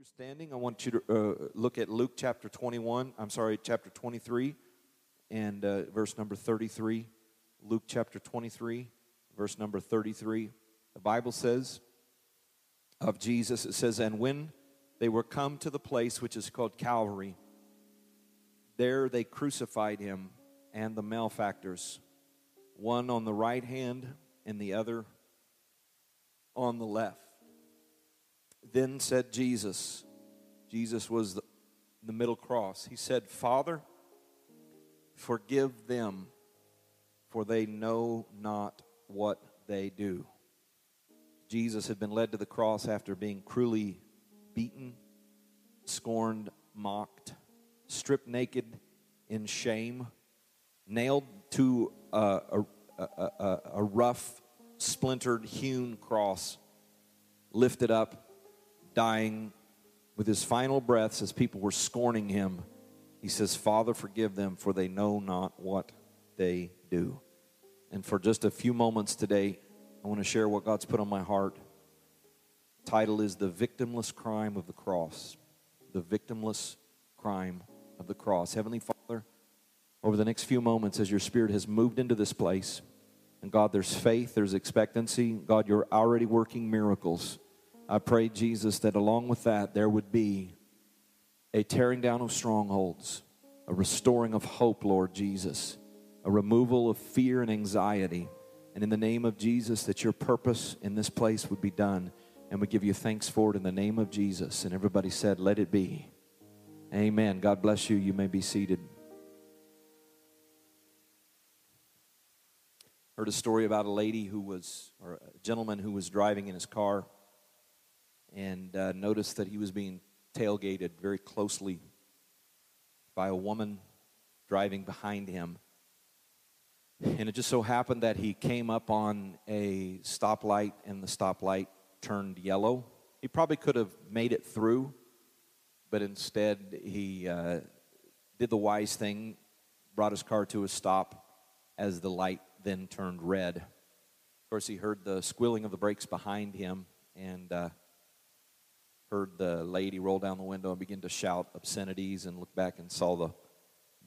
you're standing, I want you to uh, look at Luke chapter 21. I'm sorry, chapter 23 and uh, verse number 33. Luke chapter 23, verse number 33. The Bible says of Jesus, it says, And when they were come to the place which is called Calvary, there they crucified him and the malefactors, one on the right hand and the other on the left. Then said Jesus, Jesus was the, the middle cross. He said, Father, forgive them, for they know not what they do. Jesus had been led to the cross after being cruelly beaten, scorned, mocked, stripped naked in shame, nailed to a, a, a, a rough, splintered, hewn cross, lifted up dying with his final breaths as people were scorning him, he says, Father, forgive them, for they know not what they do. And for just a few moments today, I want to share what God's put on my heart. title is The Victimless Crime of the Cross. The Victimless Crime of the Cross. Heavenly Father, over the next few moments, as your Spirit has moved into this place, and God, there's faith, there's expectancy. God, you're already working miracles. I pray, Jesus, that along with that, there would be a tearing down of strongholds, a restoring of hope, Lord Jesus, a removal of fear and anxiety. And in the name of Jesus, that your purpose in this place would be done. And we give you thanks for it in the name of Jesus. And everybody said, Let it be. Amen. God bless you. You may be seated. Heard a story about a lady who was, or a gentleman who was driving in his car and uh, noticed that he was being tailgated very closely by a woman driving behind him. And it just so happened that he came up on a stoplight and the stoplight turned yellow. He probably could have made it through, but instead he uh, did the wise thing, brought his car to a stop as the light then turned red. Of course, he heard the squealing of the brakes behind him and uh, heard the lady roll down the window and begin to shout obscenities and look back and saw the,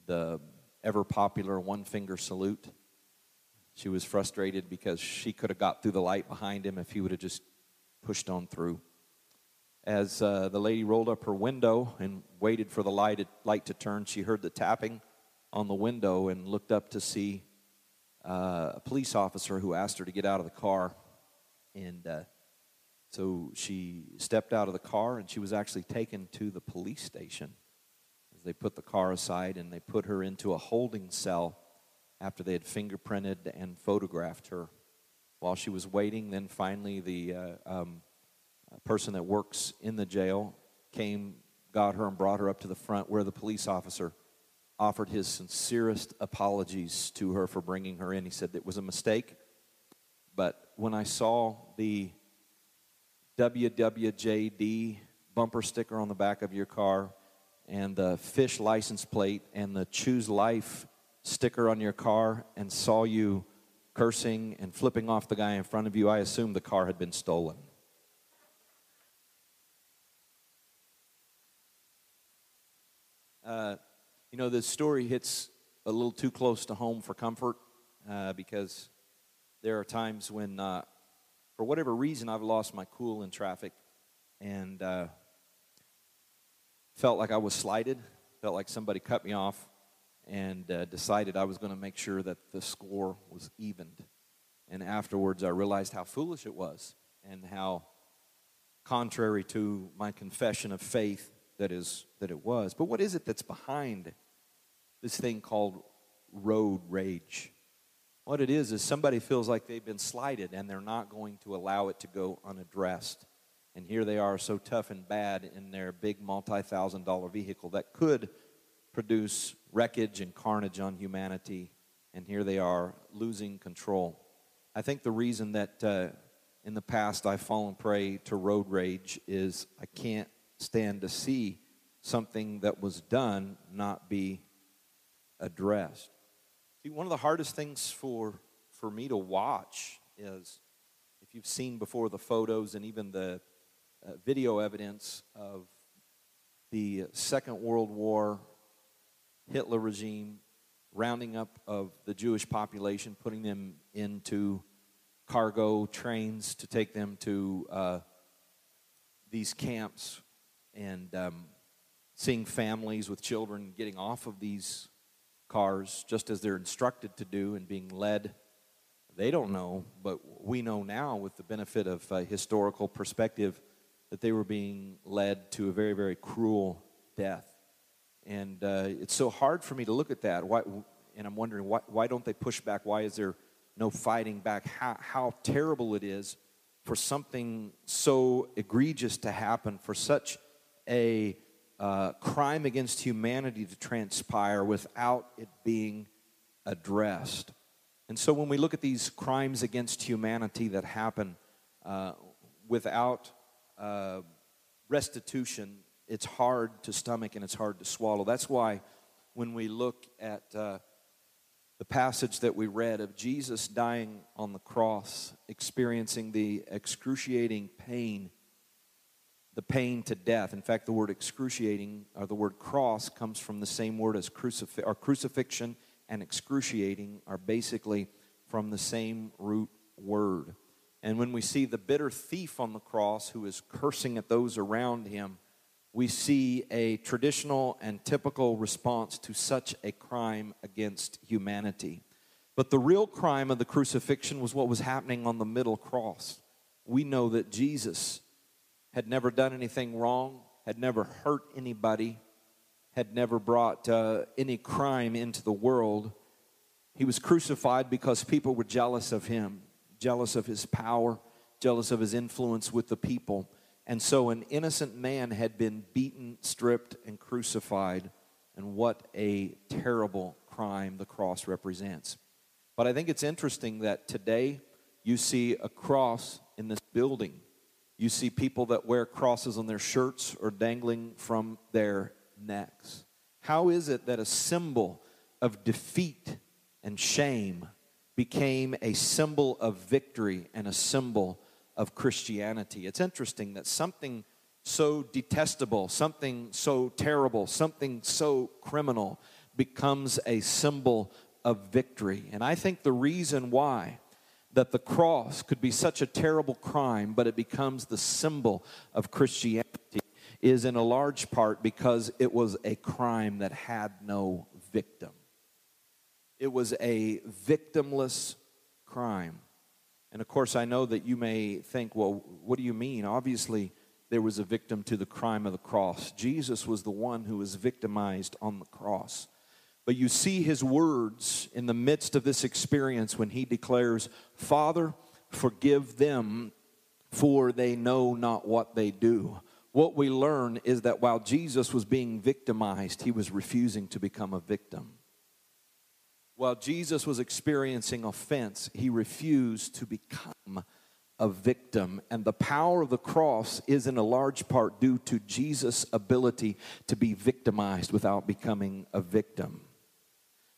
the ever popular one finger salute. She was frustrated because she could have got through the light behind him if he would have just pushed on through. As uh, the lady rolled up her window and waited for the light, light to turn, she heard the tapping on the window and looked up to see uh, a police officer who asked her to get out of the car. And uh, so she stepped out of the car and she was actually taken to the police station. They put the car aside and they put her into a holding cell after they had fingerprinted and photographed her. While she was waiting, then finally the uh, um, person that works in the jail came, got her, and brought her up to the front where the police officer offered his sincerest apologies to her for bringing her in. He said it was a mistake, but when I saw the WWJD bumper sticker on the back of your car and the fish license plate and the choose life sticker on your car and saw you cursing and flipping off the guy in front of you, I assumed the car had been stolen. Uh, you know, this story hits a little too close to home for comfort uh, because there are times when uh, for whatever reason, I've lost my cool in traffic and uh, felt like I was slighted, felt like somebody cut me off, and uh, decided I was going to make sure that the score was evened. And afterwards, I realized how foolish it was and how contrary to my confession of faith that is that it was. But what is it that's behind this thing called road rage? What it is, is somebody feels like they've been slighted and they're not going to allow it to go unaddressed. And here they are, so tough and bad in their big multi thousand dollar vehicle that could produce wreckage and carnage on humanity. And here they are losing control. I think the reason that uh, in the past I've fallen prey to road rage is I can't stand to see something that was done not be addressed. One of the hardest things for, for me to watch is if you've seen before the photos and even the uh, video evidence of the Second World War, Hitler regime, rounding up of the Jewish population, putting them into cargo trains to take them to uh, these camps, and um, seeing families with children getting off of these cars just as they're instructed to do and being led. They don't know, but we know now with the benefit of historical perspective that they were being led to a very, very cruel death. And uh, it's so hard for me to look at that. Why, and I'm wondering why, why don't they push back? Why is there no fighting back? How, how terrible it is for something so egregious to happen, for such a crime against humanity to transpire without it being addressed. And so when we look at these crimes against humanity that happen uh, without uh, restitution, it's hard to stomach and it's hard to swallow. That's why when we look at uh, the passage that we read of Jesus dying on the cross, experiencing the excruciating pain, the pain to death. In fact, the word excruciating or the word cross comes from the same word as crucif- or crucifixion and excruciating are basically from the same root word. And when we see the bitter thief on the cross who is cursing at those around him, we see a traditional and typical response to such a crime against humanity. But the real crime of the crucifixion was what was happening on the middle cross. We know that Jesus had never done anything wrong, had never hurt anybody, had never brought uh, any crime into the world. He was crucified because people were jealous of him, jealous of his power, jealous of his influence with the people. And so an innocent man had been beaten, stripped, and crucified. And what a terrible crime the cross represents. But I think it's interesting that today you see a cross in this building. You see people that wear crosses on their shirts or dangling from their necks. How is it that a symbol of defeat and shame became a symbol of victory and a symbol of Christianity. It's interesting that something so detestable, something so terrible, something so criminal becomes a symbol of victory. And I think the reason why that the cross could be such a terrible crime, but it becomes the symbol of Christianity, is in a large part because it was a crime that had no victim. It was a victimless crime. And of course, I know that you may think, well, what do you mean? Obviously, there was a victim to the crime of the cross. Jesus was the one who was victimized on the cross. But you see his words in the midst of this experience when he declares, Father, forgive them, for they know not what they do. What we learn is that while Jesus was being victimized, he was refusing to become a victim. While Jesus was experiencing offense, he refused to become a victim. And the power of the cross is in a large part due to Jesus' ability to be victimized without becoming a victim.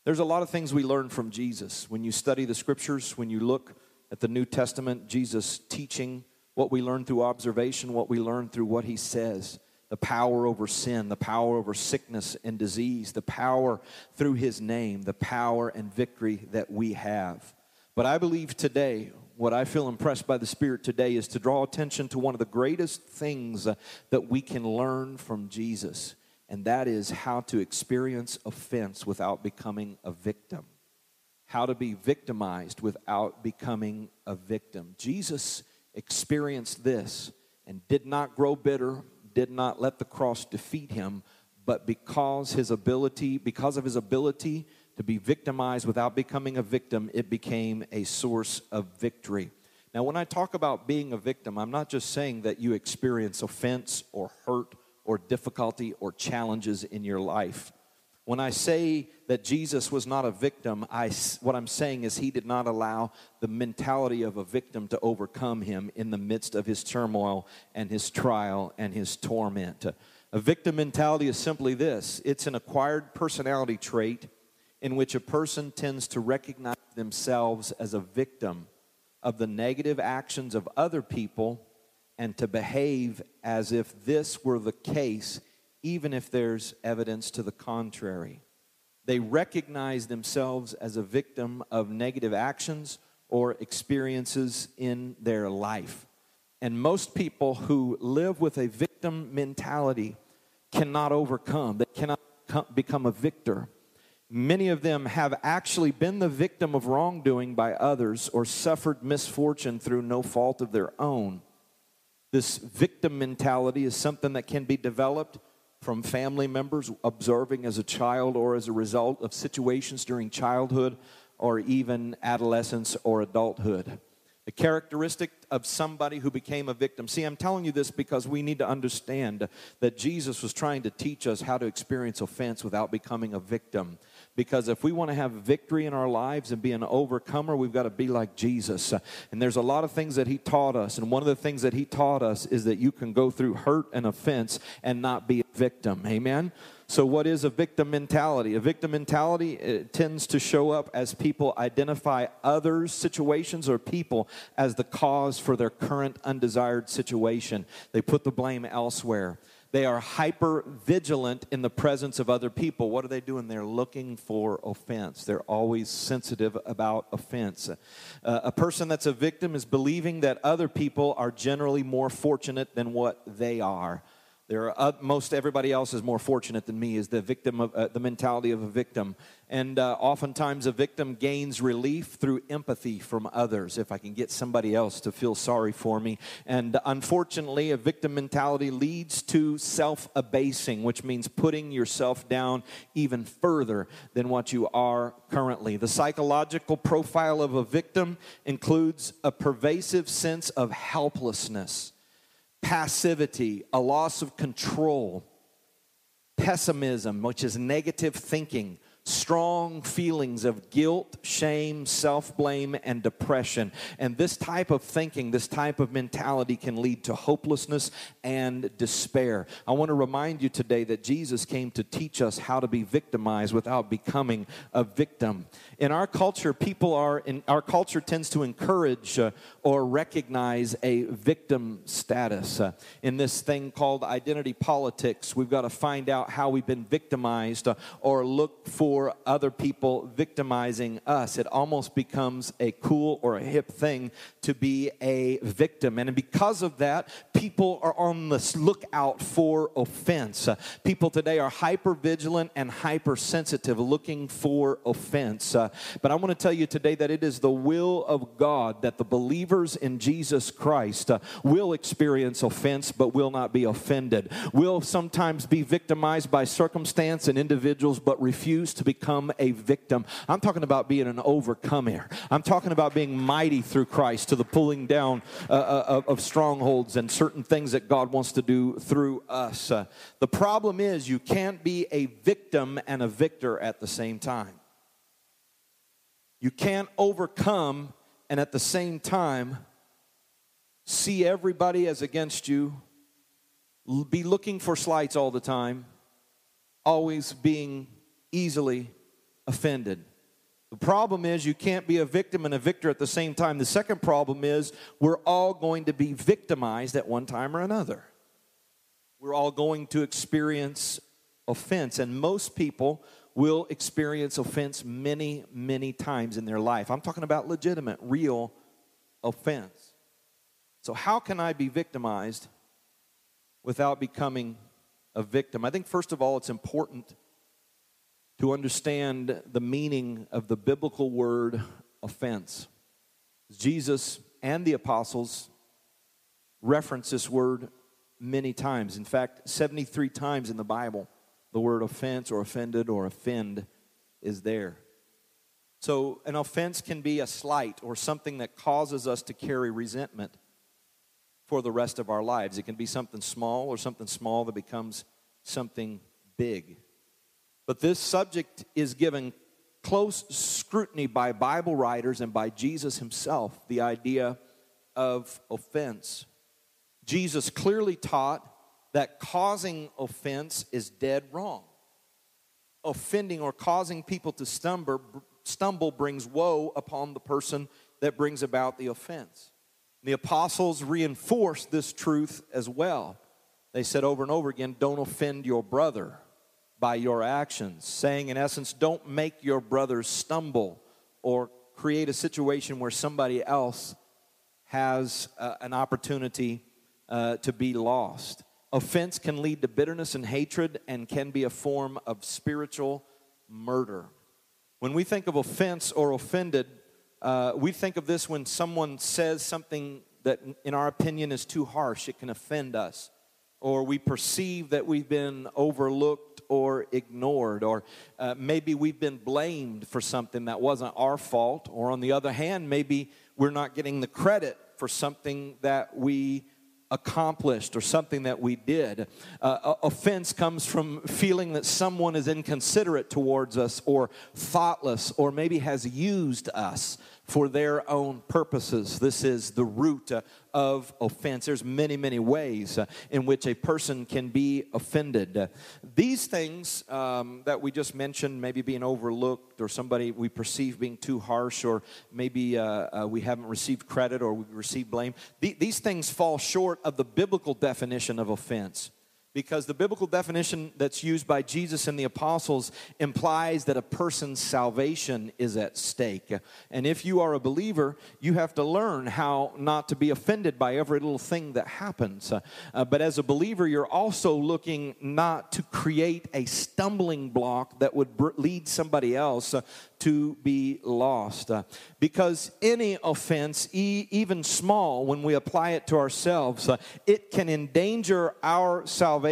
There's a lot of things we learn from Jesus. When you study the scriptures, when you look at the New Testament, Jesus teaching what we learn through observation, what we learn through what he says the power over sin, the power over sickness and disease, the power through his name, the power and victory that we have. But I believe today, what I feel impressed by the Spirit today is to draw attention to one of the greatest things that we can learn from Jesus, and that is how to experience offense without becoming a victim. How to be victimized without becoming a victim. Jesus experienced this and did not grow bitter, did not let the cross defeat him, but because his ability, because of his ability to be victimized without becoming a victim, it became a source of victory. Now, when I talk about being a victim, I'm not just saying that you experience offense or hurt or difficulty or challenges in your life. When I say that Jesus was not a victim, I, what I'm saying is he did not allow the mentality of a victim to overcome him in the midst of his turmoil and his trial and his torment. A victim mentality is simply this it's an acquired personality trait in which a person tends to recognize themselves as a victim of the negative actions of other people and to behave as if this were the case even if there's evidence to the contrary. They recognize themselves as a victim of negative actions or experiences in their life. And most people who live with a victim mentality cannot overcome, they cannot become a victor. Many of them have actually been the victim of wrongdoing by others or suffered misfortune through no fault of their own. This victim mentality is something that can be developed from family members observing as a child or as a result of situations during childhood or even adolescence or adulthood. The characteristic of somebody who became a victim. See, I'm telling you this because we need to understand that Jesus was trying to teach us how to experience offense without becoming a victim. Because if we want to have victory in our lives and be an overcomer, we've got to be like Jesus. And there's a lot of things that he taught us. And one of the things that he taught us is that you can go through hurt and offense and not be a victim. Amen? So, what is a victim mentality? A victim mentality uh, tends to show up as people identify others, situations, or people as the cause for their current undesired situation. They put the blame elsewhere. They are hyper vigilant in the presence of other people. What are they doing? They're looking for offense. They're always sensitive about offense. Uh, a person that's a victim is believing that other people are generally more fortunate than what they are. There are, uh, most everybody else is more fortunate than me, is the victim of uh, the mentality of a victim. And uh, oftentimes a victim gains relief through empathy from others. If I can get somebody else to feel sorry for me. And unfortunately, a victim mentality leads to self abasing, which means putting yourself down even further than what you are currently. The psychological profile of a victim includes a pervasive sense of helplessness passivity, a loss of control, pessimism, which is negative thinking, strong feelings of guilt, shame, self blame, and depression. And this type of thinking, this type of mentality can lead to hopelessness and despair. I want to remind you today that Jesus came to teach us how to be victimized without becoming a victim. In our culture, people are, in our culture tends to encourage uh, or recognize a victim status. Uh, in this thing called identity politics, we've got to find out how we've been victimized uh, or look for other people victimizing us. It almost becomes a cool or a hip thing to be a victim. And because of that, people are on the lookout for offense. Uh, people today are hyper vigilant and hypersensitive, looking for offense. Uh, but I want to tell you today that it is the will of God that the believers in Jesus Christ uh, will experience offense but will not be offended. Will sometimes be victimized by circumstance and individuals but refuse to become a victim. I'm talking about being an overcomer. I'm talking about being mighty through Christ to the pulling down uh, uh, of strongholds and certain things that God wants to do through us. Uh, the problem is you can't be a victim and a victor at the same time. You can't overcome and at the same time see everybody as against you, be looking for slights all the time, always being easily offended. The problem is you can't be a victim and a victor at the same time. The second problem is we're all going to be victimized at one time or another. We're all going to experience offense, and most people will experience offense many, many times in their life. I'm talking about legitimate, real offense. So, how can I be victimized without becoming a victim? I think, first of all, it's important to understand the meaning of the biblical word offense. Jesus and the apostles reference this word many times. In fact, 73 times in the Bible, the word offense or offended or offend is there. So, an offense can be a slight or something that causes us to carry resentment for the rest of our lives. It can be something small or something small that becomes something big. But this subject is given close scrutiny by Bible writers and by Jesus himself the idea of offense. Jesus clearly taught that causing offense is dead wrong. Offending or causing people to stumble, stumble brings woe upon the person that brings about the offense. The apostles reinforced this truth as well they said over and over again, don't offend your brother by your actions, saying, in essence, don't make your brother stumble or create a situation where somebody else has uh, an opportunity uh, to be lost. Offense can lead to bitterness and hatred and can be a form of spiritual murder. When we think of offense or offended, uh, we think of this when someone says something that, in our opinion, is too harsh. It can offend us. Or we perceive that we've been overlooked or ignored. Or uh, maybe we've been blamed for something that wasn't our fault. Or on the other hand, maybe we're not getting the credit for something that we accomplished or something that we did. Uh, offense comes from feeling that someone is inconsiderate towards us or thoughtless or maybe has used us for their own purposes. This is the root uh, of offense. There's many, many ways uh, in which a person can be offended. These things um, that we just mentioned, maybe being overlooked or somebody we perceive being too harsh, or maybe uh, uh, we haven't received credit or we received blame, th- these things fall short of the biblical definition of offense because the biblical definition that's used by Jesus and the apostles implies that a person's salvation is at stake. And if you are a believer, you have to learn how not to be offended by every little thing that happens. Uh, but as a believer, you're also looking not to create a stumbling block that would lead somebody else uh, to be lost. Uh, because any offense, e- even small, when we apply it to ourselves, uh, it can endanger our salvation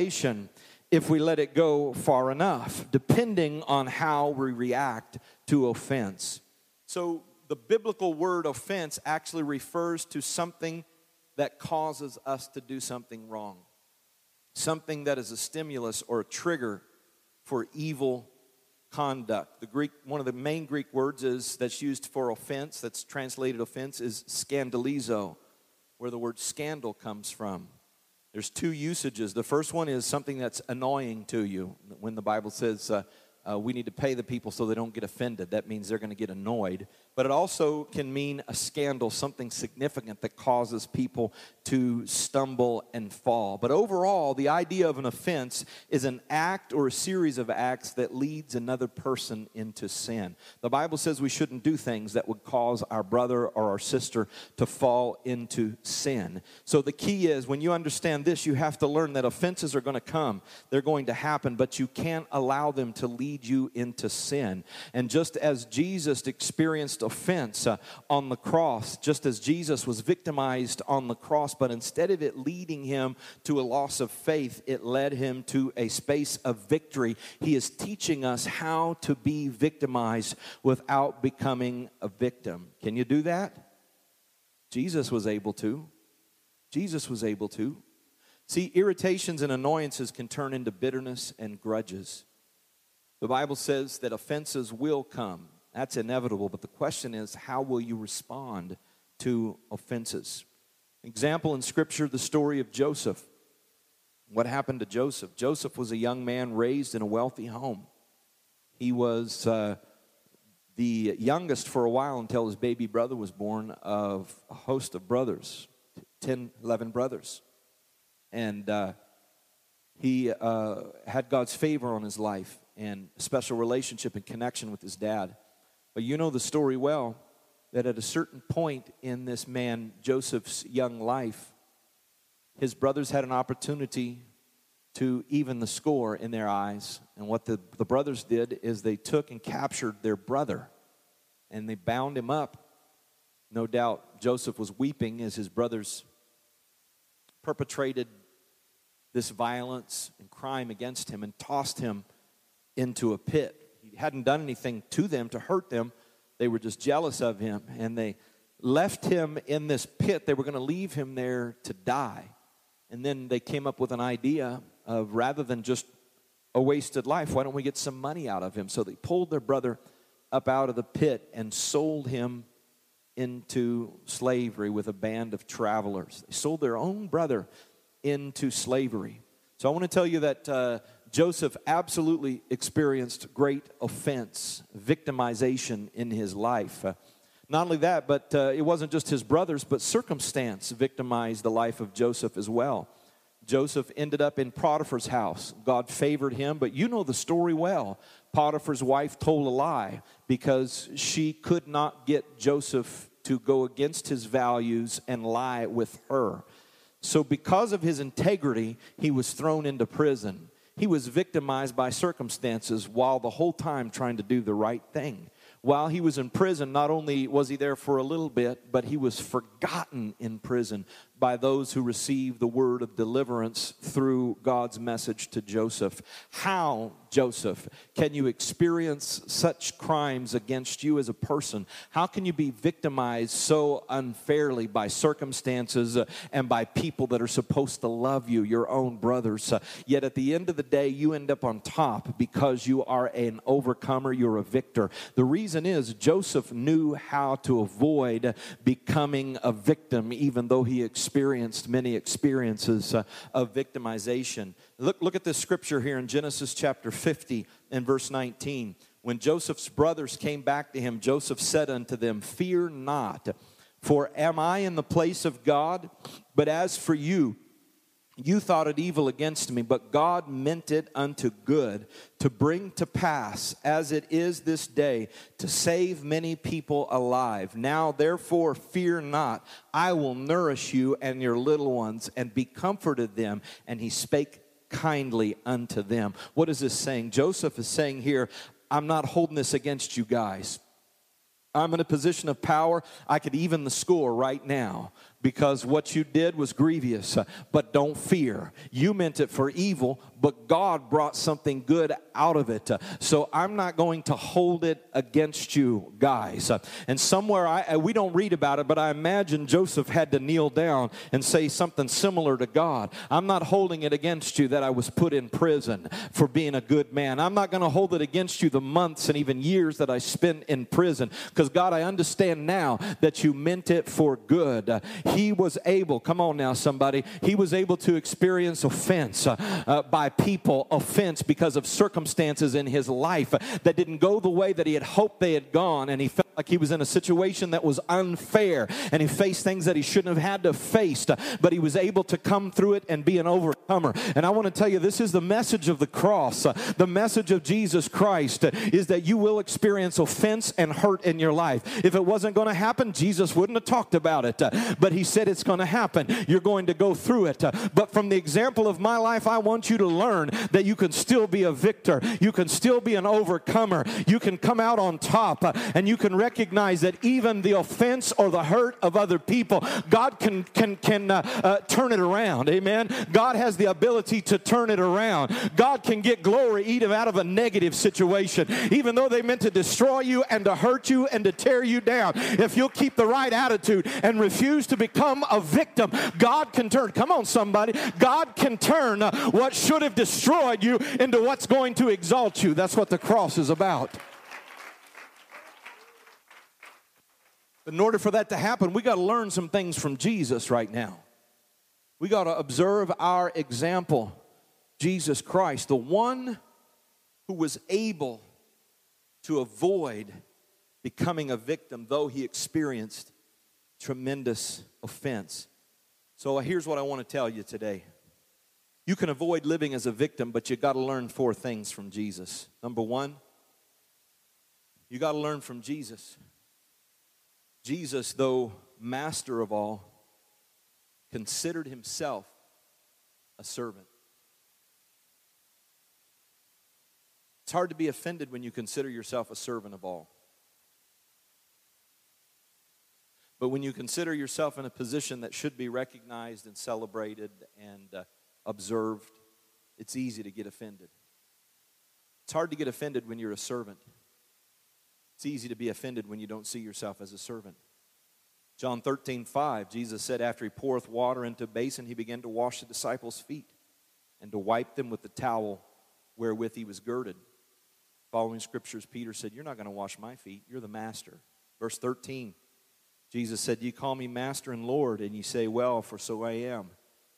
if we let it go far enough, depending on how we react to offense. So, the biblical word offense actually refers to something that causes us to do something wrong, something that is a stimulus or a trigger for evil conduct. The Greek, one of the main Greek words is that's used for offense, that's translated offense, is scandalizo, where the word scandal comes from. There's two usages. The first one is something that's annoying to you. When the Bible says uh, uh, we need to pay the people so they don't get offended, that means they're going to get annoyed but it also can mean a scandal, something significant that causes people to stumble and fall. But overall, the idea of an offense is an act or a series of acts that leads another person into sin. The Bible says we shouldn't do things that would cause our brother or our sister to fall into sin. So the key is when you understand this, you have to learn that offenses are going to come, they're going to happen, but you can't allow them to lead you into sin. And just as Jesus experienced offense uh, on the cross, just as Jesus was victimized on the cross, but instead of it leading him to a loss of faith, it led him to a space of victory. He is teaching us how to be victimized without becoming a victim. Can you do that? Jesus was able to. Jesus was able to. See, irritations and annoyances can turn into bitterness and grudges. The Bible says that offenses will come. That's inevitable. But the question is, how will you respond to offenses? Example in Scripture, the story of Joseph. What happened to Joseph? Joseph was a young man raised in a wealthy home. He was uh, the youngest for a while until his baby brother was born of a host of brothers 10, 11 brothers. And uh, he uh, had God's favor on his life and special relationship and connection with his dad. But you know the story well that at a certain point in this man Joseph's young life, his brothers had an opportunity to even the score in their eyes. And what the, the brothers did is they took and captured their brother and they bound him up. No doubt Joseph was weeping as his brothers perpetrated this violence and crime against him and tossed him into a pit hadn't done anything to them to hurt them. They were just jealous of him and they left him in this pit. They were going to leave him there to die. And then they came up with an idea of rather than just a wasted life, why don't we get some money out of him? So they pulled their brother up out of the pit and sold him into slavery with a band of travelers. They sold their own brother into slavery. So I want to tell you that uh, Joseph absolutely experienced great offense, victimization in his life. Uh, not only that, but uh, it wasn't just his brothers, but circumstance victimized the life of Joseph as well. Joseph ended up in Potiphar's house. God favored him, but you know the story well. Potiphar's wife told a lie because she could not get Joseph to go against his values and lie with her. So, because of his integrity, he was thrown into prison. He was victimized by circumstances while the whole time trying to do the right thing. While he was in prison, not only was he there for a little bit, but he was forgotten in prison by those who receive the word of deliverance through God's message to Joseph. How, Joseph, can you experience such crimes against you as a person? How can you be victimized so unfairly by circumstances uh, and by people that are supposed to love you, your own brothers? Uh, yet at the end of the day, you end up on top because you are an overcomer, you're a victor. The reason is Joseph knew how to avoid becoming a victim, even though he experienced experienced many experiences uh, of victimization. Look, look at this scripture here in Genesis chapter 50 and verse 19. When Joseph's brothers came back to him, Joseph said unto them, Fear not, for am I in the place of God? But as for you, you thought it evil against me, but God meant it unto good to bring to pass, as it is this day, to save many people alive. Now, therefore, fear not. I will nourish you and your little ones and be comforted them. And he spake kindly unto them. What is this saying? Joseph is saying here, I'm not holding this against you guys. I'm in a position of power. I could even the score right now because what you did was grievous. But don't fear. You meant it for evil, but God brought something good out of it. So I'm not going to hold it against you guys. And somewhere I we don't read about it, but I imagine Joseph had to kneel down and say something similar to God. I'm not holding it against you that I was put in prison for being a good man. I'm not going to hold it against you the months and even years that I spent in prison because God, I understand now that you meant it for good he was able, come on now, somebody, he was able to experience offense uh, uh, by people, offense because of circumstances in his life that didn't go the way that he had hoped they had gone, and he felt like he was in a situation that was unfair, and he faced things that he shouldn't have had to face, but he was able to come through it and be an overcomer. And I want to tell you, this is the message of the cross. The message of Jesus Christ is that you will experience offense and hurt in your life. If it wasn't going to happen, Jesus wouldn't have talked about it. But he said it's going to happen. You're going to go through it. But from the example of my life, I want you to learn that you can still be a victor. You can still be an overcomer. You can come out on top and you can recognize that even the offense or the hurt of other people, God can, can, can uh, uh, turn it around. Amen. God has the ability to turn it around. God can get glory even out of a negative situation, even though they meant to destroy you and to hurt you and to tear you down. If you'll keep the right attitude and refuse to become a victim, God can turn, come on, somebody, God can turn uh, what should have destroyed you into what's going to exalt you. That's what the cross is about. But in order for that to happen, we got to learn some things from Jesus right now. We got to observe our example, Jesus Christ, the one who was able to avoid becoming a victim, though he experienced tremendous offense. So uh, here's what I want to tell you today. You can avoid living as a victim, but you got to learn four things from Jesus. Number one, you got to learn from Jesus. Jesus, though master of all, considered himself a servant. It's hard to be offended when you consider yourself a servant of all. But when you consider yourself in a position that should be recognized and celebrated and uh, observed, it's easy to get offended. It's hard to get offended when you're a servant. It's easy to be offended when you don't see yourself as a servant. John 13, 5, Jesus said, After he poureth water into a basin, he began to wash the disciples' feet and to wipe them with the towel wherewith he was girded. Following scriptures, Peter said, You're not going to wash my feet. You're the master. Verse 13, Jesus said, You call me master and Lord, and you say, Well, for so I am.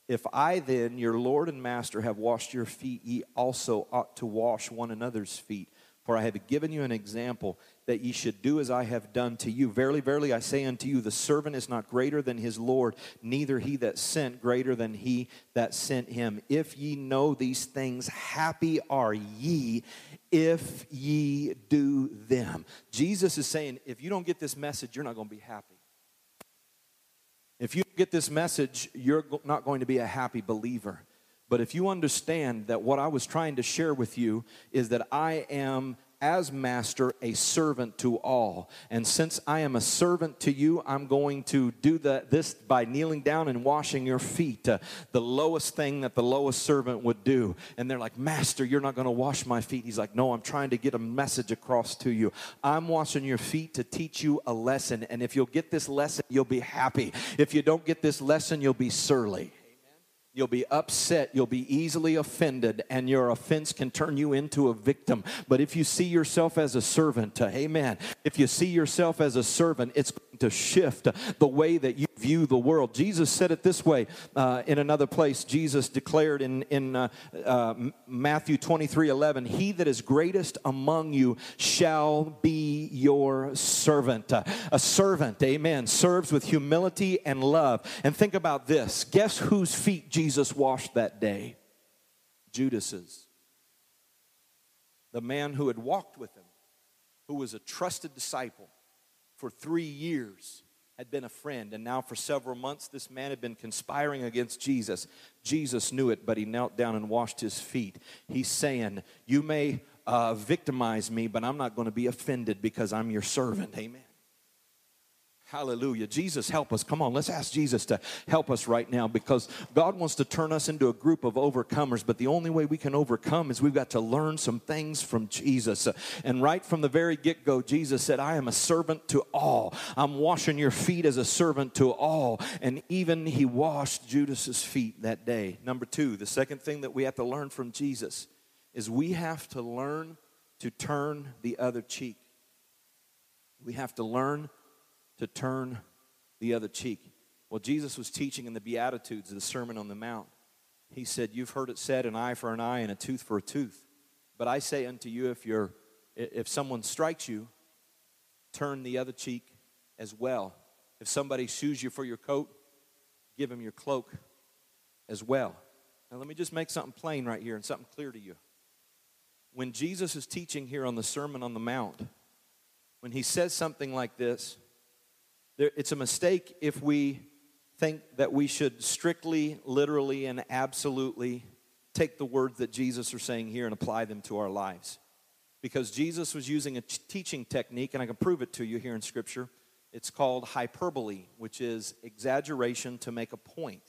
If I then, your Lord and master, have washed your feet, ye also ought to wash one another's feet. For I have given you an example that ye should do as I have done to you. Verily, verily, I say unto you, the servant is not greater than his Lord, neither he that sent greater than he that sent him. If ye know these things, happy are ye if ye do them. Jesus is saying, if you don't get this message, you're not going to be happy. If you get this message, you're not going to be a happy believer. But if you understand that what I was trying to share with you is that I am as master a servant to all. And since i am a servant to you i'm going to do the, this by kneeling down and washing your feet uh, the lowest thing that the lowest servant would do. And they're like master you're not going to wash my feet. He's like no i'm trying to get a message across to you. I'm washing your feet to teach you a lesson. And if you'll get this lesson you'll be happy. If you don't get this lesson you'll be surly You'll be upset, you'll be easily offended, and your offense can turn you into a victim. But if you see yourself as a servant, amen. If you see yourself as a servant, it's to shift the way that you view the world. Jesus said it this way uh, in another place. Jesus declared in, in uh, uh, Matthew 23 11, He that is greatest among you shall be your servant. Uh, a servant, amen, serves with humility and love. And think about this guess whose feet Jesus Jesus washed that day? Judas's. The man who had walked with him, who was a trusted disciple for three years, had been a friend. And now, for several months, this man had been conspiring against Jesus. Jesus knew it, but he knelt down and washed his feet. He's saying, You may uh, victimize me, but I'm not going to be offended because I'm your servant. Amen. Hallelujah. Jesus, help us. Come on, let's ask Jesus to help us right now because God wants to turn us into a group of overcomers. But the only way we can overcome is we've got to learn some things from Jesus. And right from the very get go, Jesus said, I am a servant to all. I'm washing your feet as a servant to all. And even he washed Judas's feet that day. Number two, the second thing that we have to learn from Jesus is we have to learn to turn the other cheek. We have to learn to turn the other cheek. Well, Jesus was teaching in the Beatitudes, the Sermon on the Mount. He said, You've heard it said, an eye for an eye and a tooth for a tooth. But I say unto you, if, you're, if someone strikes you, turn the other cheek as well. If somebody sues you for your coat, give him your cloak as well. Now, let me just make something plain right here and something clear to you. When Jesus is teaching here on the Sermon on the Mount, when he says something like this, there, it's a mistake if we think that we should strictly, literally, and absolutely take the words that Jesus are saying here and apply them to our lives. Because Jesus was using a teaching technique, and I can prove it to you here in Scripture. It's called hyperbole, which is exaggeration to make a point.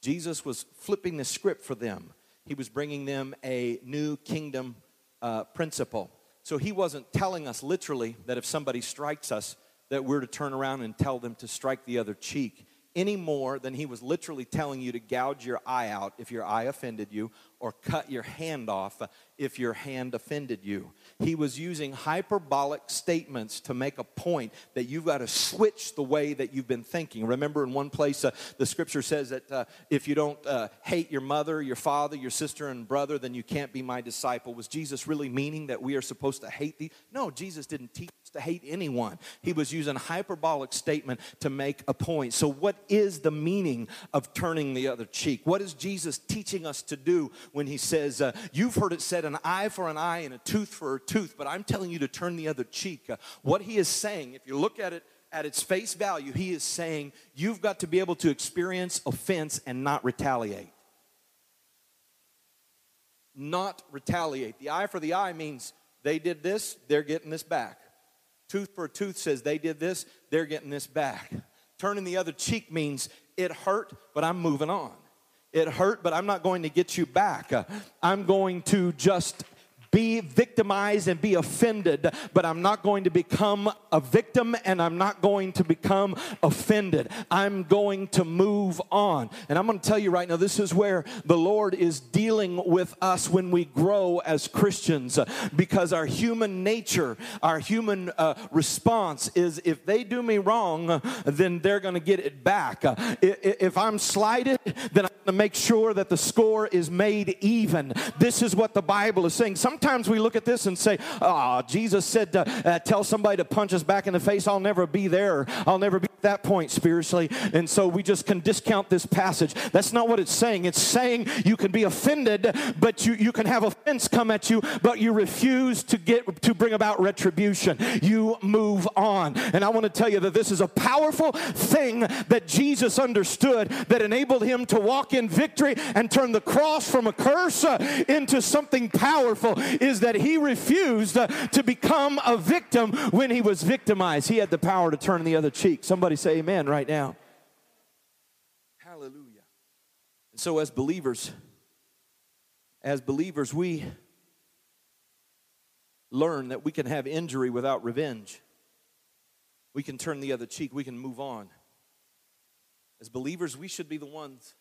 Jesus was flipping the script for them, he was bringing them a new kingdom uh, principle. So he wasn't telling us literally that if somebody strikes us, that we're to turn around and tell them to strike the other cheek any more than he was literally telling you to gouge your eye out if your eye offended you or cut your hand off if your hand offended you. He was using hyperbolic statements to make a point that you've got to switch the way that you've been thinking. Remember, in one place, uh, the scripture says that uh, if you don't uh, hate your mother, your father, your sister, and brother, then you can't be my disciple. Was Jesus really meaning that we are supposed to hate these? No, Jesus didn't teach to hate anyone. He was using hyperbolic statement to make a point. So, what is the meaning of turning the other cheek? What is Jesus teaching us to do when he says, uh, You've heard it said, an eye for an eye and a tooth for a tooth, but I'm telling you to turn the other cheek. Uh, what he is saying, if you look at it at its face value, he is saying, You've got to be able to experience offense and not retaliate. Not retaliate. The eye for the eye means they did this, they're getting this back. Tooth for a tooth says they did this, they're getting this back. Turning the other cheek means it hurt, but I'm moving on. It hurt, but I'm not going to get you back. I'm going to just be victimized and be offended, but I'm not going to become a victim and I'm not going to become offended. I'm going to move on. And I'm going to tell you right now, this is where the Lord is dealing with us when we grow as Christians because our human nature, our human uh, response is if they do me wrong, then they're going to get it back. If I'm slighted, then I'm going to make sure that the score is made even. This is what the Bible is saying. Sometimes sometimes we look at this and say, "Ah, oh, Jesus said to uh, tell somebody to punch us back in the face. I'll never be there. I'll never be at that point spiritually." And so we just can discount this passage. That's not what it's saying. It's saying you can be offended, but you, you can have offense come at you, but you refuse to get to bring about retribution. You move on. And I want to tell you that this is a powerful thing that Jesus understood that enabled him to walk in victory and turn the cross from a curse uh, into something powerful is that he refused uh, to become a victim when he was victimized. He had the power to turn the other cheek. Somebody say amen right now. Hallelujah. And so as believers, as believers, we learn that we can have injury without revenge. We can turn the other cheek. We can move on. As believers, we should be the ones.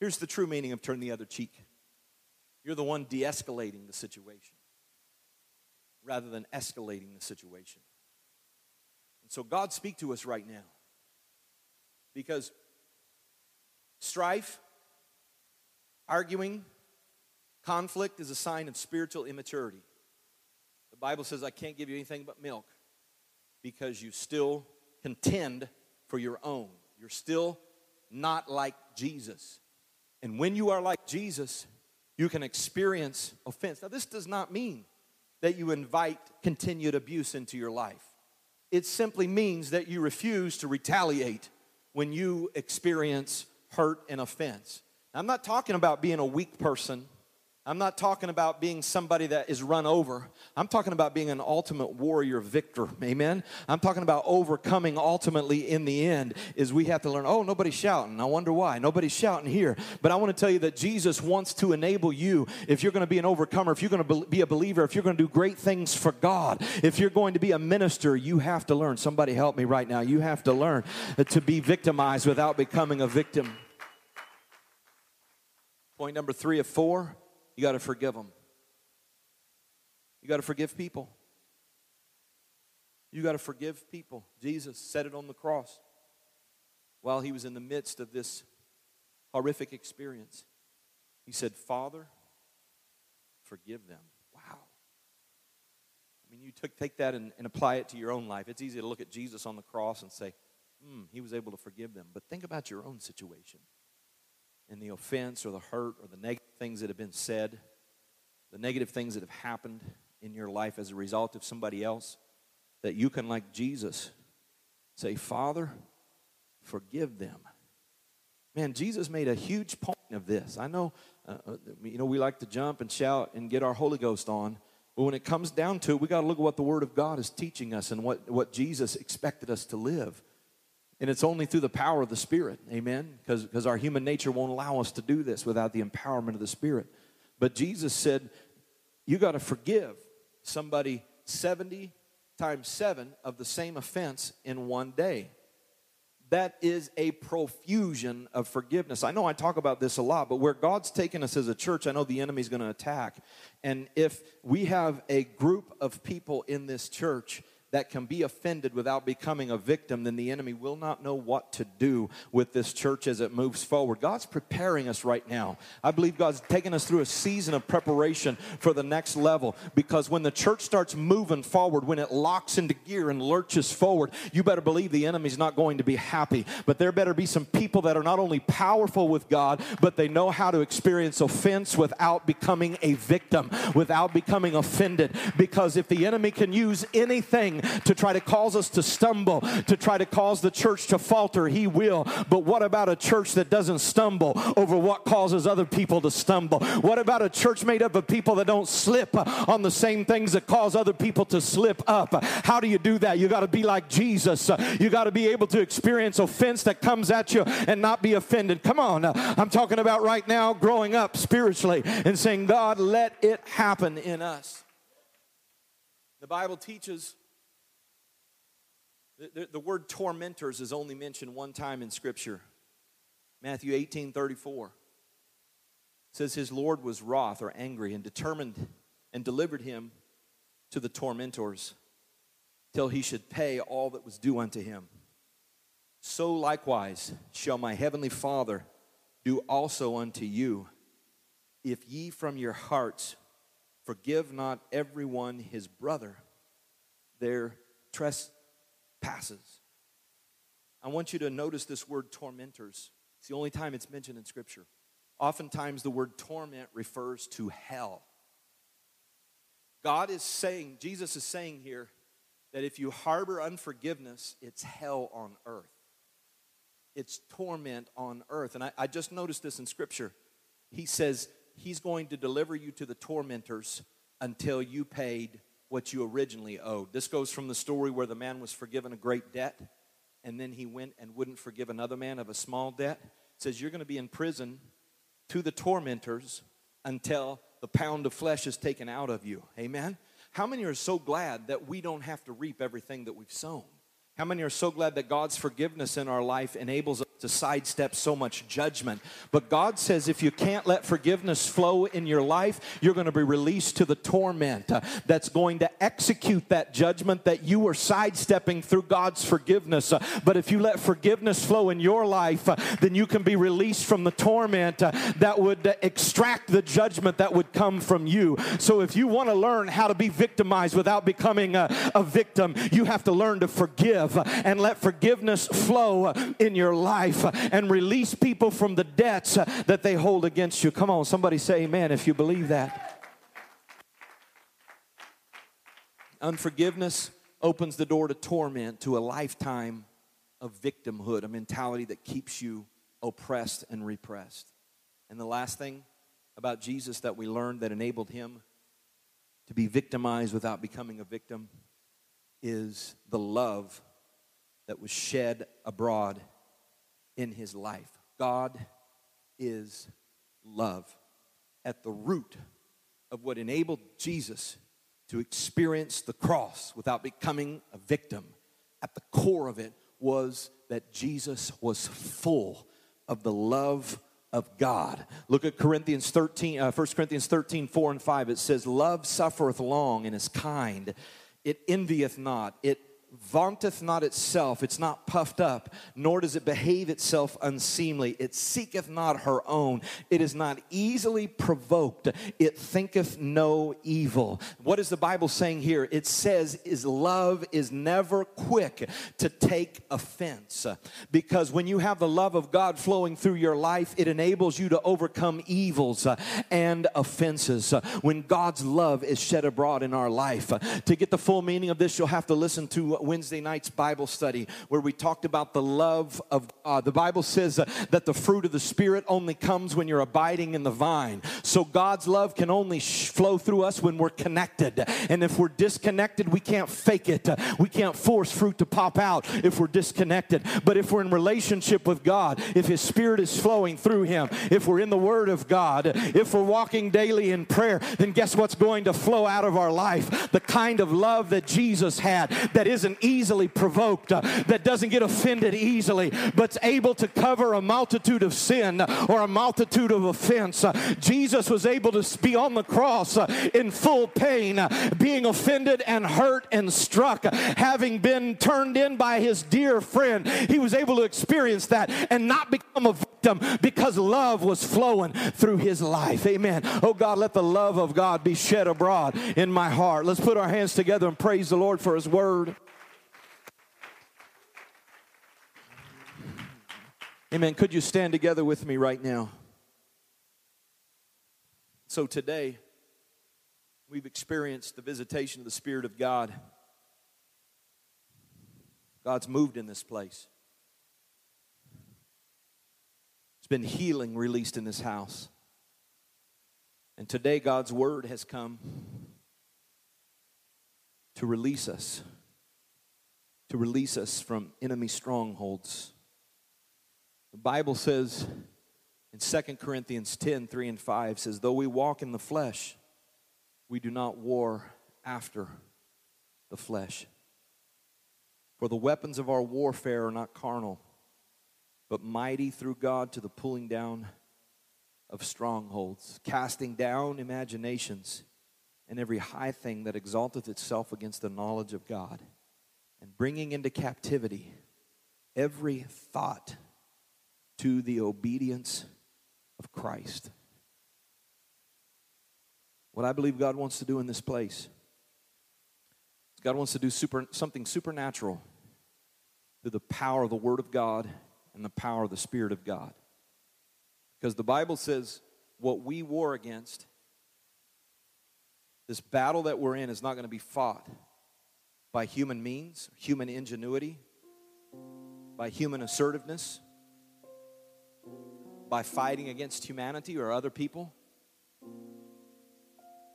Here's the true meaning of turn the other cheek you're the one de escalating the situation rather than escalating the situation. And so, God, speak to us right now. Because strife, arguing, conflict is a sign of spiritual immaturity. The Bible says, I can't give you anything but milk because you still contend for your own. You're still not like Jesus. And when you are like Jesus, you can experience offense. Now, this does not mean that you invite continued abuse into your life. It simply means that you refuse to retaliate when you experience hurt and offense. Now, I'm not talking about being a weak person I'm not talking about being somebody that is run over. I'm talking about being an ultimate warrior victor. Amen. I'm talking about overcoming ultimately in the end is we have to learn, oh, nobody's shouting. I wonder why. Nobody's shouting here. But I want to tell you that Jesus wants to enable you if you're going to be an overcomer, if you're going to be a believer, if you're going to do great things for God, if you're going to be a minister, you have to learn. Somebody help me right now. You have to learn to be victimized without becoming a victim. Point number three of four you got to forgive them. You got to forgive people. You got to forgive people. Jesus said it on the cross while he was in the midst of this horrific experience. He said, Father, forgive them. Wow. I mean, you took, take that and, and apply it to your own life. It's easy to look at Jesus on the cross and say, hmm, he was able to forgive them. But think about your own situation and the offense or the hurt or the negative things that have been said, the negative things that have happened in your life as a result of somebody else, that you can, like Jesus, say, Father, forgive them. Man, Jesus made a huge point of this. I know, uh, uh you know, we like to jump and shout and get our Holy Ghost on, but when it comes down to it, we got to look at what the Word of God is teaching us and what, what Jesus expected us to live. And it's only through the power of the Spirit, amen? Because our human nature won't allow us to do this without the empowerment of the Spirit. But Jesus said, You got to forgive somebody 70 times 7 of the same offense in one day. That is a profusion of forgiveness. I know I talk about this a lot, but where God's taken us as a church, I know the enemy's going to attack. And if we have a group of people in this church that can be offended without becoming a victim, then the enemy will not know what to do with this church as it moves forward. God's preparing us right now. I believe God's taking us through a season of preparation for the next level because when the church starts moving forward, when it locks into gear and lurches forward, you better believe the enemy's not going to be happy. But there better be some people that are not only powerful with God, but they know how to experience offense without becoming a victim, without becoming offended. Because if the enemy can use anything, to try to cause us to stumble, to try to cause the church to falter. He will. But what about a church that doesn't stumble over what causes other people to stumble? What about a church made up of people that don't slip on the same things that cause other people to slip up? How do you do that? You got to be like Jesus. You got to be able to experience offense that comes at you and not be offended. Come on. I'm talking about right now growing up spiritually and saying, God, let it happen in us. The Bible teaches the, the, word tormentors is only mentioned one time in Scripture. Matthew 18 34 says, His Lord was wroth or angry and determined and delivered him to the tormentors till he should pay all that was due unto him. So likewise shall my heavenly Father do also unto you, if ye from your hearts Forgive not everyone his brother their trespasses. I want you to notice this word tormentors. It's the only time it's mentioned in Scripture. Oftentimes, the word torment refers to hell. God is saying, Jesus is saying here, that if you harbor unforgiveness, it's hell on earth. It's torment on earth. And I, I just noticed this in Scripture. He says, He's going to deliver you to the tormentors until you paid what you originally owed. This goes from the story where the man was forgiven a great debt and then he went and wouldn't forgive another man of a small debt. It says you're going to be in prison to the tormentors until the pound of flesh is taken out of you. Amen. How many are so glad that we don't have to reap everything that we've sown? How many are so glad that God's forgiveness in our life enables us to sidestep so much judgment? But God says if you can't let forgiveness flow in your life, you're going to be released to the torment uh, that's going to execute that judgment that you were sidestepping through God's forgiveness. Uh, but if you let forgiveness flow in your life, uh, then you can be released from the torment that would extract the judgment that would come from you. So if you want to learn how to be victimized without becoming a, a victim, you have to learn to forgive and let forgiveness flow in your life and release people from the debts that they hold against you. Come on, somebody say amen if you believe that. Unforgiveness opens the door to torment, to a lifetime of victimhood, a mentality that keeps you oppressed and repressed. And the last thing about Jesus that we learned that enabled him to be victimized without becoming a victim is the love that was shed abroad in his life. God is love. At the root of what enabled Jesus to experience the cross without becoming a victim, at the core of it was that Jesus was full of the love of God. Look at Corinthians 13, uh, 1 Corinthians 13, 4 and 5. It says, Love suffereth long and is kind. It envieth not. It vaunteth not itself, it's not puffed up, nor does it behave itself unseemly. It seeketh not her own, it is not easily provoked, it thinketh no evil. What is the Bible saying here? It says is love is never quick to take offense. Because when you have the love of God flowing through your life, it enables you to overcome evils and offenses. When God's love is shed abroad in our life. To get the full meaning of this, you'll have to listen to Wednesday night's Bible study where we talked about the love of God. The Bible says uh, that the fruit of the Spirit only comes when you're abiding in the vine. So God's love can only flow through us when we're connected. And if we're disconnected, we can't fake it. Uh, we can't force fruit to pop out if we're disconnected. But if we're in relationship with God, if His Spirit is flowing through Him, if we're in the Word of God, if we're walking daily in prayer, then guess what's going to flow out of our life? The kind of love that Jesus had that isn't isn't easily provoked, uh, that doesn't get offended easily, but's able to cover a multitude of sin or a multitude of offense. Uh, Jesus was able to be on the cross uh, in full pain, being offended and hurt and struck, having been turned in by his dear friend. He was able to experience that and not become a victim because love was flowing through his life. Amen. Oh God, let the love of God be shed abroad in my heart. Let's put our hands together and praise the Lord for his word. Amen. Could you stand together with me right now? So today, we've experienced the visitation of the Spirit of God. God's moved in this place. There's been healing released in this house. And today, God's word has come to release us, to release us from enemy strongholds. The Bible says in 2 Corinthians 10 3 and 5 says, Though we walk in the flesh, we do not war after the flesh. For the weapons of our warfare are not carnal, but mighty through God to the pulling down of strongholds, casting down imaginations and every high thing that exalteth itself against the knowledge of God, and bringing into captivity every thought to the obedience of Christ. what I believe God wants to do in this place. God wants to do super, something supernatural through the power of the Word of God and the power of the Spirit of God. Because the Bible says what we war against, this battle that we're in, is not going to be fought by human means, human ingenuity, by human assertiveness, by fighting against humanity or other people.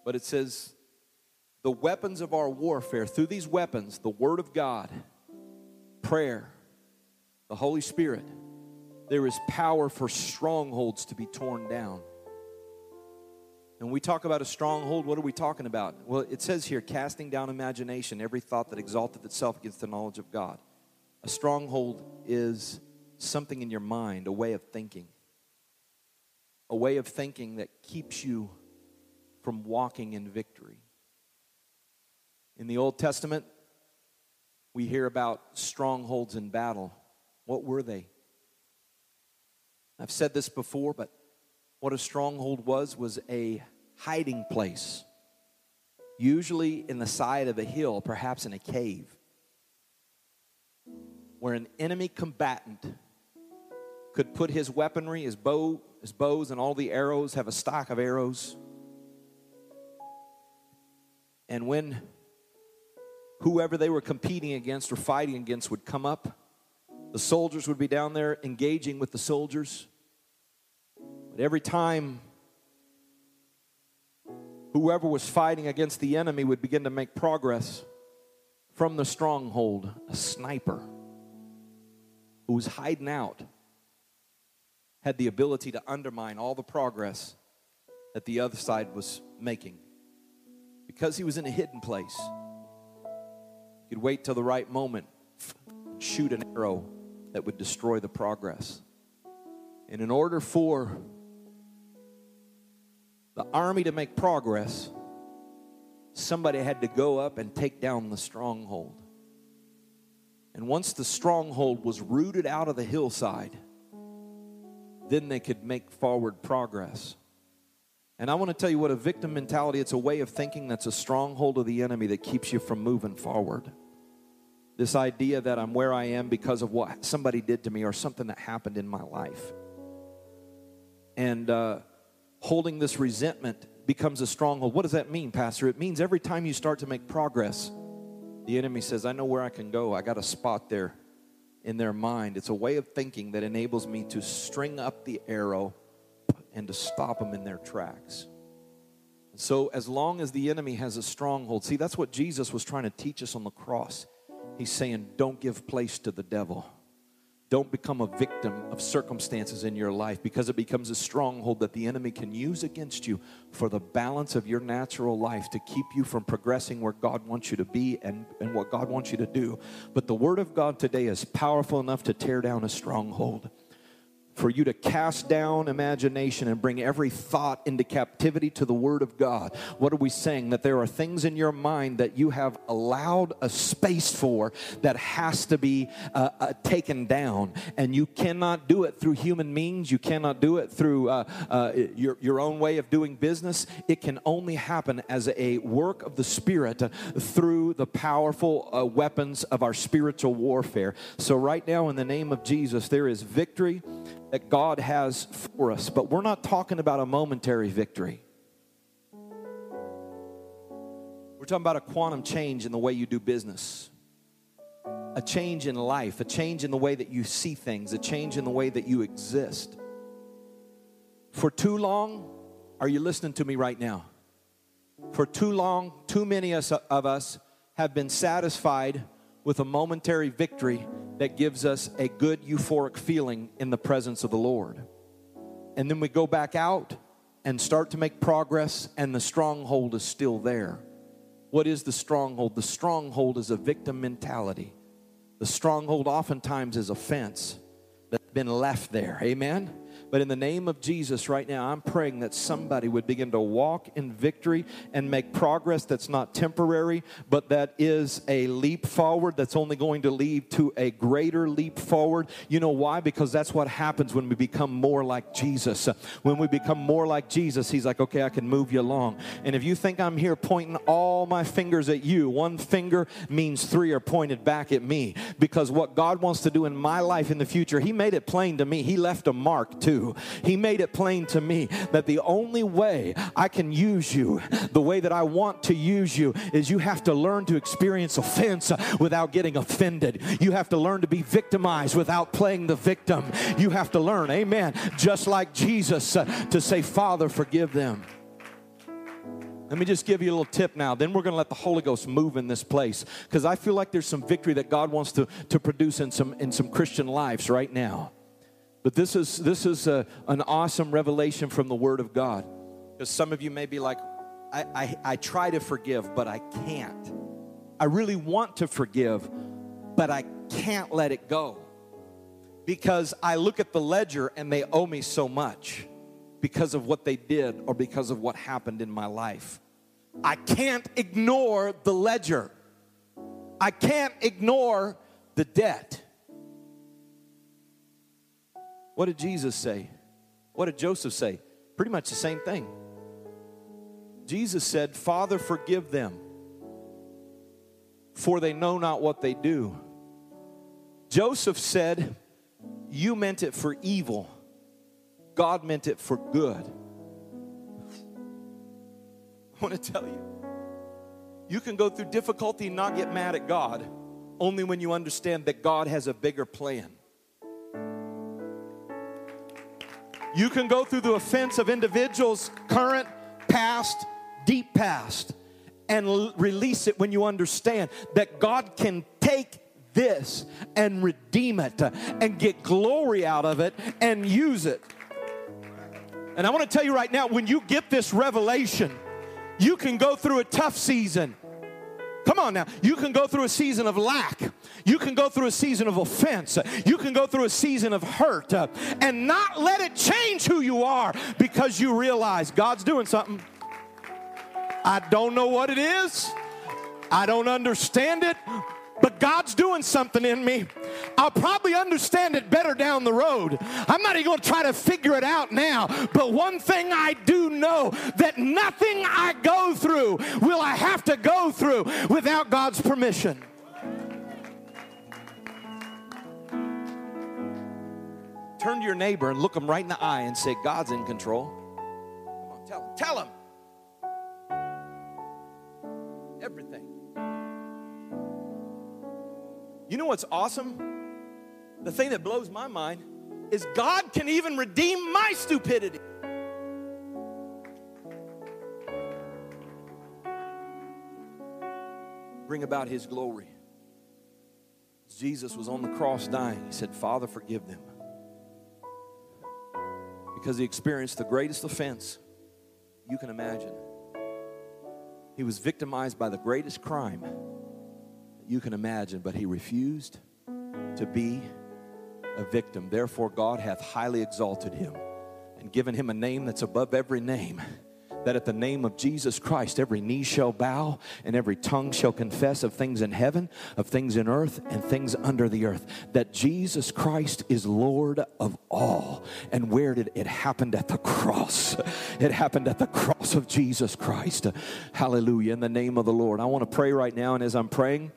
But it says, the weapons of our warfare, through these weapons, the Word of God, prayer, the Holy Spirit, there is power for strongholds to be torn down. And we talk about a stronghold, what are we talking about? Well, it says here, casting down imagination, every thought that exalteth itself against the knowledge of God. A stronghold is something in your mind, a way of thinking, a way of thinking that keeps you from walking in victory. In the Old Testament, we hear about strongholds in battle. What were they? I've said this before, but what a stronghold was was a hiding place, usually in the side of a hill, perhaps in a cave, where an enemy combatant could put his weaponry, his bow, his bows, and all the arrows, have a stock of arrows, and when whoever they were competing against or fighting against would come up, the soldiers would be down there engaging with the soldiers. But every time whoever was fighting against the enemy would begin to make progress from the stronghold, a sniper who was hiding out had the ability to undermine all the progress that the other side was making because he was in a hidden place. He could wait till the right moment, shoot an arrow that would destroy the progress. And in order for the army to make progress, somebody had to go up and take down the stronghold. And once the stronghold was rooted out of the hillside, then they could make forward progress. And I want to tell you what a victim mentality, it's a way of thinking that's a stronghold of the enemy that keeps you from moving forward. This idea that I'm where I am because of what somebody did to me or something that happened in my life. And uh, holding this resentment becomes a stronghold. What does that mean, Pastor? It means every time you start to make progress, the enemy says, I know where I can go. I got a spot there in their mind. It's a way of thinking that enables me to string up the arrow and to stop them in their tracks. So, as long as the enemy has a stronghold, see, that's what Jesus was trying to teach us on the cross. He's saying, don't give place to the devil. Don't become a victim of circumstances in your life because it becomes a stronghold that the enemy can use against you for the balance of your natural life to keep you from progressing where God wants you to be and, and what God wants you to do. But the Word of God today is powerful enough to tear down a stronghold for you to cast down imagination and bring every thought into captivity to the Word of God. What are we saying? That there are things in your mind that you have allowed a space for that has to be uh, uh, taken down. And you cannot do it through human means, you cannot do it through uh, uh your, your own way of doing business. It can only happen as a work of the Spirit through the powerful uh, weapons of our spiritual warfare. So, right now, in the name of Jesus, there is victory that God has for us. But we're not talking about a momentary victory. We're talking about a quantum change in the way you do business, a change in life, a change in the way that you see things, a change in the way that you exist. For too long, are you listening to me right now? For too long, too many of us have been satisfied with a momentary victory that gives us a good euphoric feeling in the presence of the Lord. And then we go back out and start to make progress, and the stronghold is still there. What is the stronghold? The stronghold is a victim mentality. The stronghold oftentimes is offense that's been left there. Amen? But in the name of Jesus, right now, I'm praying that somebody would begin to walk in victory and make progress that's not temporary, but that is a leap forward that's only going to lead to a greater leap forward. You know why? Because that's what happens when we become more like Jesus. When we become more like Jesus, He's like, okay, I can move you along. And if you think I'm here pointing all my fingers at you, one finger means three are pointed back at me. Because what God wants to do in my life in the future, He made it plain to me. He left a mark too. He made it plain to me that the only way I can use you, the way that I want to use you, is you have to learn to experience offense without getting offended. You have to learn to be victimized without playing the victim. You have to learn, amen, just like Jesus, uh, to say, Father, forgive them. Let me just give you a little tip now. Then we're going to let the Holy Ghost move in this place because I feel like there's some victory that God wants to, to produce in some, in some Christian lives right now. But this is, this is a, an awesome revelation from the Word of God. Because some of you may be like, I, I, I try to forgive, but I can't. I really want to forgive, but I can't let it go. Because I look at the ledger and they owe me so much because of what they did or because of what happened in my life. I can't ignore the ledger. I can't ignore the debt. What did Jesus say? What did Joseph say? Pretty much the same thing. Jesus said, Father, forgive them, for they know not what they do. Joseph said, You meant it for evil, God meant it for good. I want to tell you, you can go through difficulty and not get mad at God only when you understand that God has a bigger plan. You can go through the offense of individuals, current, past, deep past, and l- release it when you understand that God can take this and redeem it uh, and get glory out of it and use it. And I want to tell you right now when you get this revelation, you can go through a tough season Come on now. You can go through a season of lack. You can go through a season of offense. You can go through a season of hurt uh, and not let it change who you are because you realize God's doing something. I don't know what it is. I don't understand it, but God's doing something in me. I'll probably understand it better down the road. I'm not even going to try to figure it out now. But one thing I do know that nothing I go through will I have to go through without God's permission. Turn to your neighbor and look him right in the eye and say, God's in control. Come on, tell him. Tell him. You know what's awesome? The thing that blows my mind is God can even redeem my stupidity. Bring about his glory. Jesus was on the cross dying. He said, Father, forgive them. Because he experienced the greatest offense you can imagine. He was victimized by the greatest crime you can imagine, but he refused to be a victim. Therefore, God hath highly exalted him and given him a name that's above every name. That at the name of Jesus Christ, every knee shall bow and every tongue shall confess of things in heaven, of things in earth, and things under the earth. That Jesus Christ is Lord of all. And where did it happen? At the cross. It happened at the cross of Jesus Christ. Hallelujah. In the name of the Lord. I want to pray right now, and as I'm praying,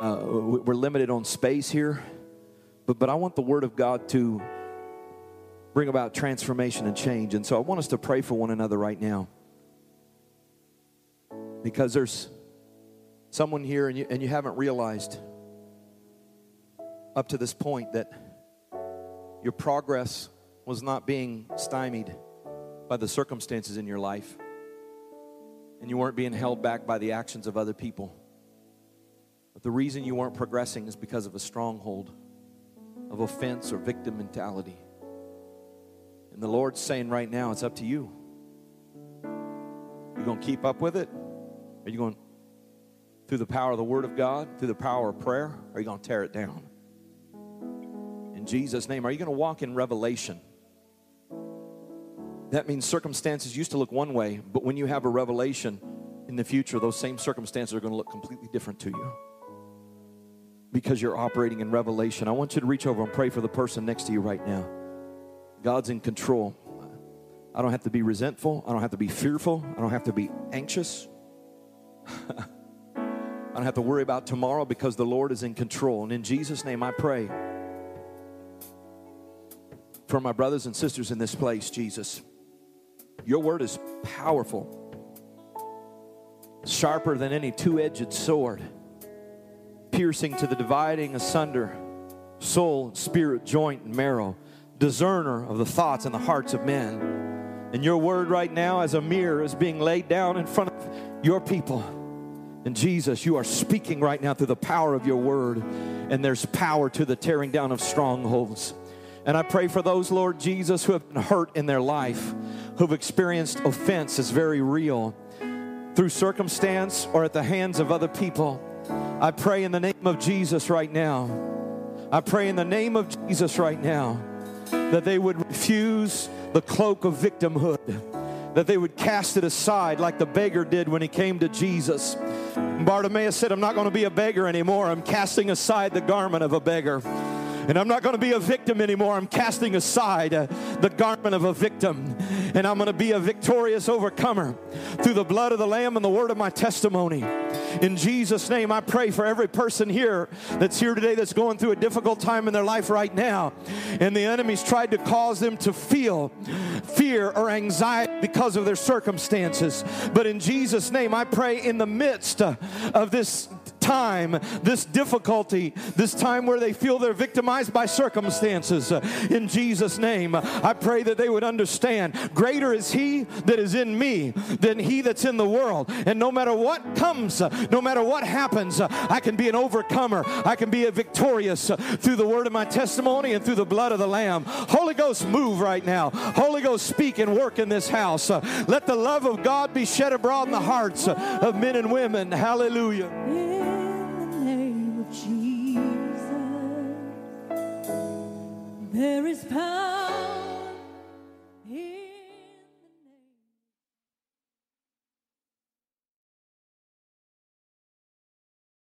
uh, we're limited on space here. But, but I want the Word of God to bring about transformation and change. And so I want us to pray for one another right now. Because there's someone here and you, and you haven't realized up to this point that your progress was not being stymied by the circumstances in your life, and you weren't being held back by the actions of other people. But the reason you weren't progressing is because of a stronghold of offense or victim mentality. And the Lord's saying right now, it's up to you. You going to keep up with it? Are you going through the power of the Word of God, through the power of prayer? Or are you going to tear it down? In Jesus' name, are you going to walk in revelation? That means circumstances used to look one way, but when you have a revelation in the future, those same circumstances are going to look completely different to you because you're operating in revelation. I want you to reach over and pray for the person next to you right now. God's in control. I don't have to be resentful. I don't have to be fearful. I don't have to be anxious. I don't have to worry about tomorrow because the Lord is in control. And in Jesus' name, I pray for my brothers and sisters in this place, Jesus. Your word is powerful, sharper than any two edged sword, piercing to the dividing asunder soul, spirit, joint, and marrow, discerner of the thoughts and the hearts of men. And your word right now, as a mirror, is being laid down in front of your people. And Jesus, you are speaking right now through the power of your word, and there's power to the tearing down of strongholds. And I pray for those, Lord Jesus, who have been hurt in their life, who've experienced offense as very real through circumstance or at the hands of other people. I pray in the name of Jesus right now. I pray in the name of Jesus right now that they would refuse the cloak of victimhood, that they would cast it aside like the beggar did when he came to Jesus. Bartimaeus said, I'm not going to be a beggar anymore. I'm casting aside the garment of a beggar. And I'm not going to be a victim anymore. I'm casting aside uh, the garment of a victim. And I'm going to be a victorious overcomer through the blood of the Lamb and the word of my testimony. In Jesus' name, I pray for every person here that's here today that's going through a difficult time in their life right now. And the enemy's tried to cause them to feel fear or anxiety because of their circumstances. But in Jesus' name, I pray in the midst uh, of this time, this difficulty, this time where they feel they're victimized by circumstances. In Jesus' name, I pray that they would understand greater is He that is in me than He that's in the world. And no matter what comes, no matter what happens, I can be an overcomer. I can be a victorious through the word of my testimony and through the blood of the Lamb. Holy Ghost, move right now. Holy Ghost, speak and work in this house. Let the love of God be shed abroad in the hearts of men and women. Hallelujah. Jesus, there is power.